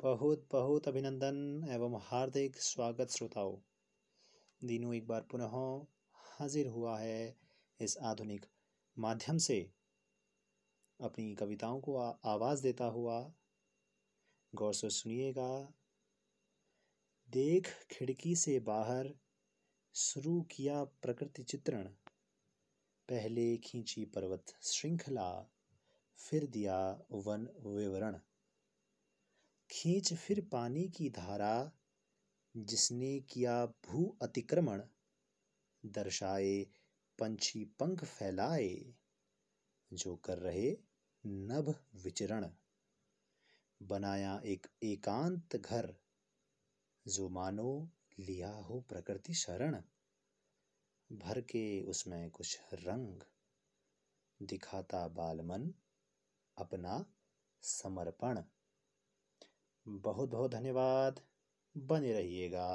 बहुत बहुत अभिनंदन एवं हार्दिक स्वागत श्रोताओं। दिनों एक बार पुनः हाजिर हुआ है इस आधुनिक माध्यम से। अपनी कविताओं को आवाज़ देता हुआ गौर से सुनिएगा। देख खिड़की से बाहर शुरू किया प्रकृति चित्रण। पहले खींची पर्वत श्रृंखला, फिर दिया वन विवरण। खींच फिर पानी की धारा जिसने किया भू अतिक्रमण, दर्शाए पंछी पंख फैलाए, जो कर रहे नभ विचरण। बनाया एक एकांत घर, जो मानो लिया हो प्रकृति शरण। भर के उसमें कुछ रंग, दिखाता बालमन अपना समर्पण। बहुत बहुत धन्यवाद। बने रहिएगा।